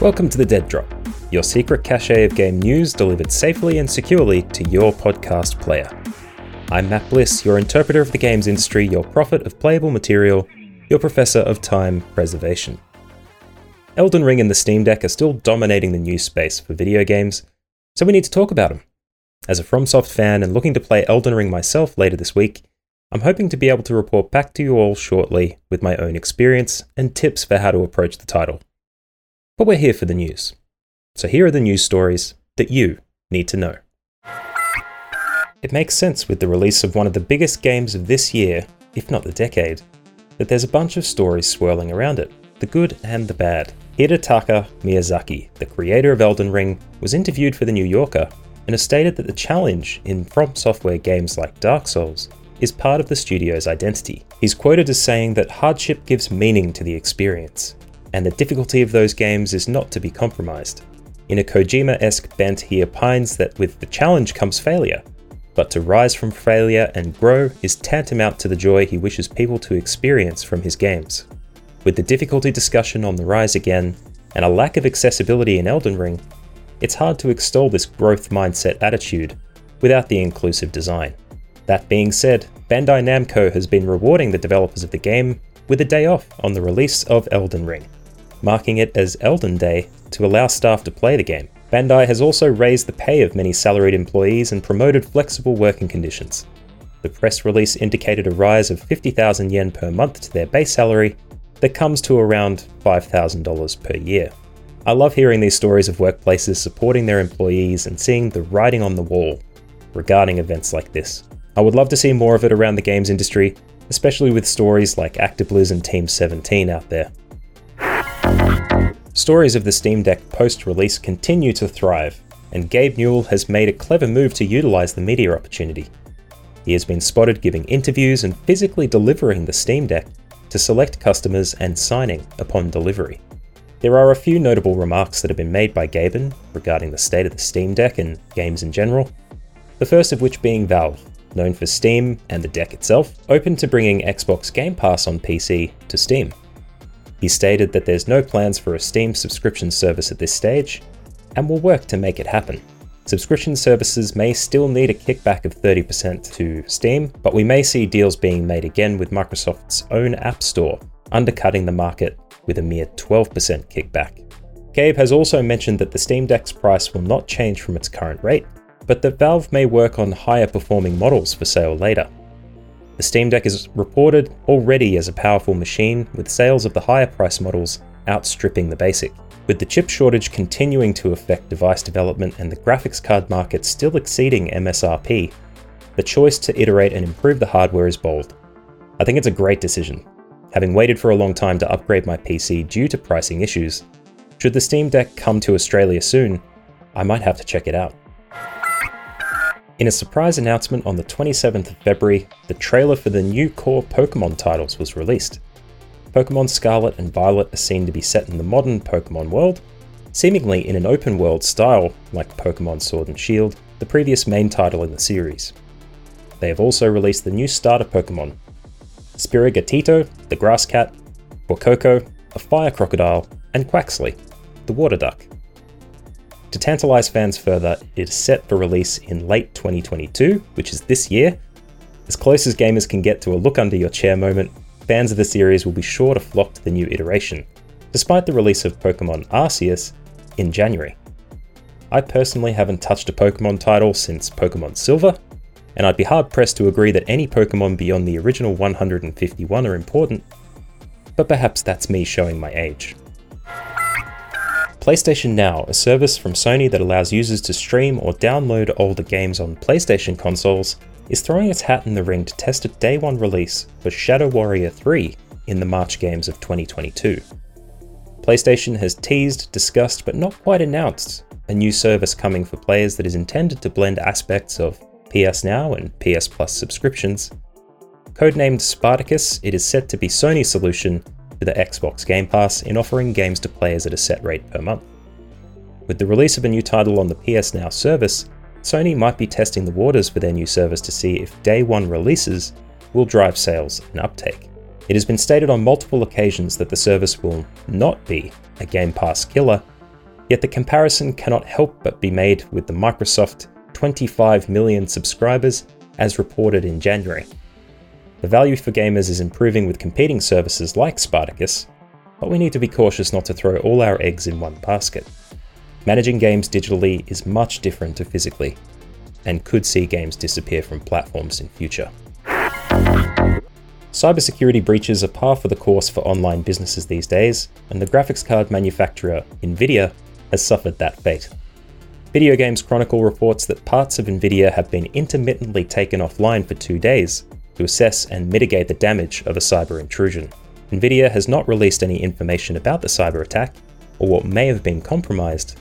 Welcome to the Dead Drop, your secret cache of game news delivered safely and securely to your podcast player. I'm Matt Bliss, your interpreter of the games industry, your prophet of playable material, your professor of time preservation. Elden Ring and the Steam Deck are still dominating the news space for video games, so we need to talk about them. As a FromSoft fan and looking to play Elden Ring myself later this week, I'm hoping to be able to report back to you all shortly with my own experience and tips for how to approach the title. But we're here for the news. So here are the news stories that you need to know. It makes sense with the release of one of the biggest games of this year, if not the decade, that there's a bunch of stories swirling around it, the good and the bad. Hidetaka Miyazaki, the creator of Elden Ring, was interviewed for The New Yorker and has stated that the challenge in From Software games like Dark Souls is part of the studio's identity. He's quoted as saying that hardship gives meaning to the experience, and the difficulty of those games is not to be compromised. In a Kojima esque bent, he opines that with the challenge comes failure, but to rise from failure and grow is tantamount to the joy he wishes people to experience from his games. With the difficulty discussion on the rise again, and a lack of accessibility in Elden Ring, it's hard to extol this growth mindset attitude without the inclusive design. That being said, Bandai Namco has been rewarding the developers of the game with a day off on the release of Elden Ring marking it as Elden Day to allow staff to play the game. Bandai has also raised the pay of many salaried employees and promoted flexible working conditions. The press release indicated a rise of 50,000 yen per month to their base salary that comes to around $5,000 per year. I love hearing these stories of workplaces supporting their employees and seeing the writing on the wall regarding events like this. I would love to see more of it around the games industry, especially with stories like ActiBliz and Team 17 out there. Stories of the Steam Deck post release continue to thrive, and Gabe Newell has made a clever move to utilize the media opportunity. He has been spotted giving interviews and physically delivering the Steam Deck to select customers and signing upon delivery. There are a few notable remarks that have been made by Gaben regarding the state of the Steam Deck and games in general, the first of which being Valve, known for Steam and the deck itself, open to bringing Xbox Game Pass on PC to Steam. He stated that there's no plans for a Steam subscription service at this stage, and will work to make it happen. Subscription services may still need a kickback of 30% to Steam, but we may see deals being made again with Microsoft's own App Store, undercutting the market with a mere 12% kickback. Gabe has also mentioned that the Steam Deck's price will not change from its current rate, but that Valve may work on higher performing models for sale later. The Steam Deck is reported already as a powerful machine, with sales of the higher price models outstripping the basic. With the chip shortage continuing to affect device development and the graphics card market still exceeding MSRP, the choice to iterate and improve the hardware is bold. I think it's a great decision. Having waited for a long time to upgrade my PC due to pricing issues, should the Steam Deck come to Australia soon, I might have to check it out. In a surprise announcement on the 27th of February, the trailer for the new core Pokemon titles was released. Pokemon Scarlet and Violet are seen to be set in the modern Pokemon world, seemingly in an open world style like Pokemon Sword and Shield, the previous main title in the series. They have also released the new starter Pokemon Sprigatito, the grass cat, Fuecoco, a fire crocodile, and Quaxly, the water duck. To tantalize fans further, it is set for release in late 2022, which is this year. As close as gamers can get to a look under your chair moment, fans of the series will be sure to flock to the new iteration, despite the release of Pokemon Arceus in January. I personally haven't touched a Pokemon title since Pokemon Silver, and I'd be hard pressed to agree that any Pokemon beyond the original 151 are important, but perhaps that's me showing my age. PlayStation Now, a service from Sony that allows users to stream or download older games on PlayStation consoles, is throwing its hat in the ring to test a day one release for Shadow Warrior 3 in the March games of 2022. PlayStation has teased, discussed, but not quite announced a new service coming for players that is intended to blend aspects of PS Now and PS Plus subscriptions. Codenamed Spartacus, it is set to be Sony's solution to the Xbox Game Pass in offering games to players at a set rate per month. With the release of a new title on the PS Now service, Sony might be testing the waters for their new service to see if day one releases will drive sales and uptake. It has been stated on multiple occasions that the service will not be a Game Pass killer, yet the comparison cannot help but be made with the Microsoft 25 million subscribers as reported in January. The value for gamers is improving with competing services like Spartacus, but we need to be cautious not to throw all our eggs in one basket. Managing games digitally is much different to physically, and could see games disappear from platforms in future. Cybersecurity breaches are par for the course for online businesses these days, and the graphics card manufacturer Nvidia has suffered that fate. Video Games Chronicle reports that parts of Nvidia have been intermittently taken offline for two days to assess and mitigate the damage of a cyber intrusion. Nvidia has not released any information about the cyber attack or what may have been compromised,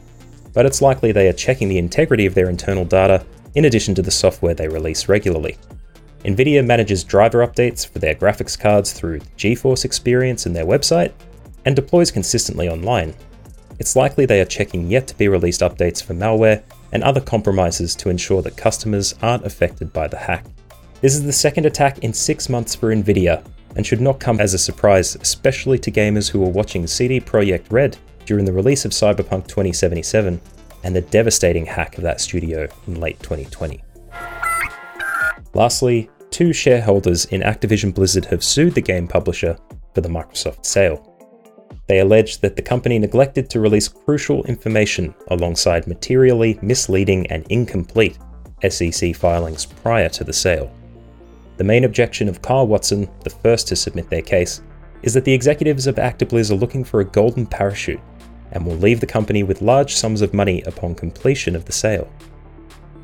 but it's likely they are checking the integrity of their internal data in addition to the software they release regularly. Nvidia manages driver updates for their graphics cards through GeForce Experience in their website and deploys consistently online. It's likely they are checking yet to be released updates for malware and other compromises to ensure that customers aren't affected by the hack. This is the second attack in six months for Nvidia, and should not come as a surprise, especially to gamers who were watching CD Projekt Red during the release of Cyberpunk 2077 and the devastating hack of that studio in late 2020. Lastly, two shareholders in Activision Blizzard have sued the game publisher for the Microsoft sale. They allege that the company neglected to release crucial information alongside materially misleading and incomplete SEC filings prior to the sale. The main objection of Carl Watson, the first to submit their case, is that the executives of ActiBliz are looking for a golden parachute and will leave the company with large sums of money upon completion of the sale.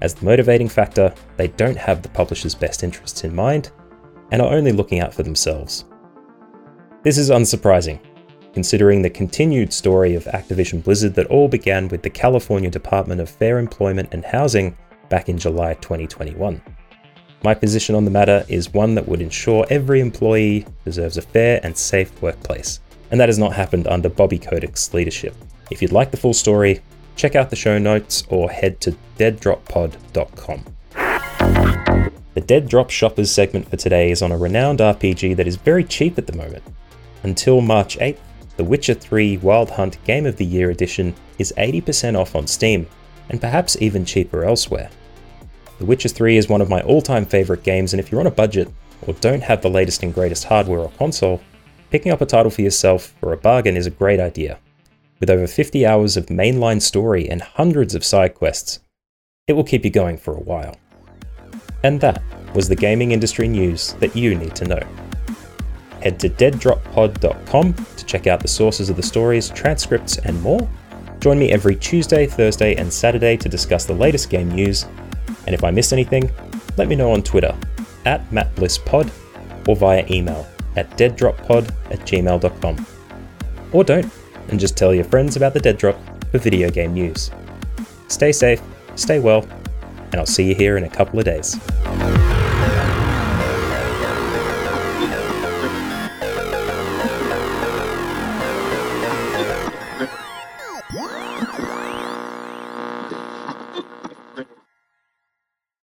As the motivating factor, they don't have the publisher's best interests in mind and are only looking out for themselves. This is unsurprising, considering the continued story of Activision Blizzard that all began with the California Department of Fair Employment and Housing back in July 2021. My position on the matter is one that would ensure every employee deserves a fair and safe workplace, and that has not happened under Bobby Kotick's leadership. If you'd like the full story, check out the show notes or head to deaddroppod.com. The Dead Drop Shoppers segment for today is on a renowned RPG that is very cheap at the moment. Until March 8th, The Witcher 3 Wild Hunt Game of the Year edition is 80% off on Steam, and perhaps even cheaper elsewhere. The Witcher 3 is one of my all time favourite games, and if you're on a budget or don't have the latest and greatest hardware or console, picking up a title for yourself for a bargain is a great idea. With over 50 hours of mainline story and hundreds of side quests, it will keep you going for a while. And that was the gaming industry news that you need to know. Head to deaddroppod.com to check out the sources of the stories, transcripts, and more. Join me every Tuesday, Thursday, and Saturday to discuss the latest game news and if I miss anything, let me know on Twitter at MattBlissPod or via email at deaddroppod at gmail.com. Or don't, and just tell your friends about the Dead Drop for video game news. Stay safe, stay well, and I'll see you here in a couple of days.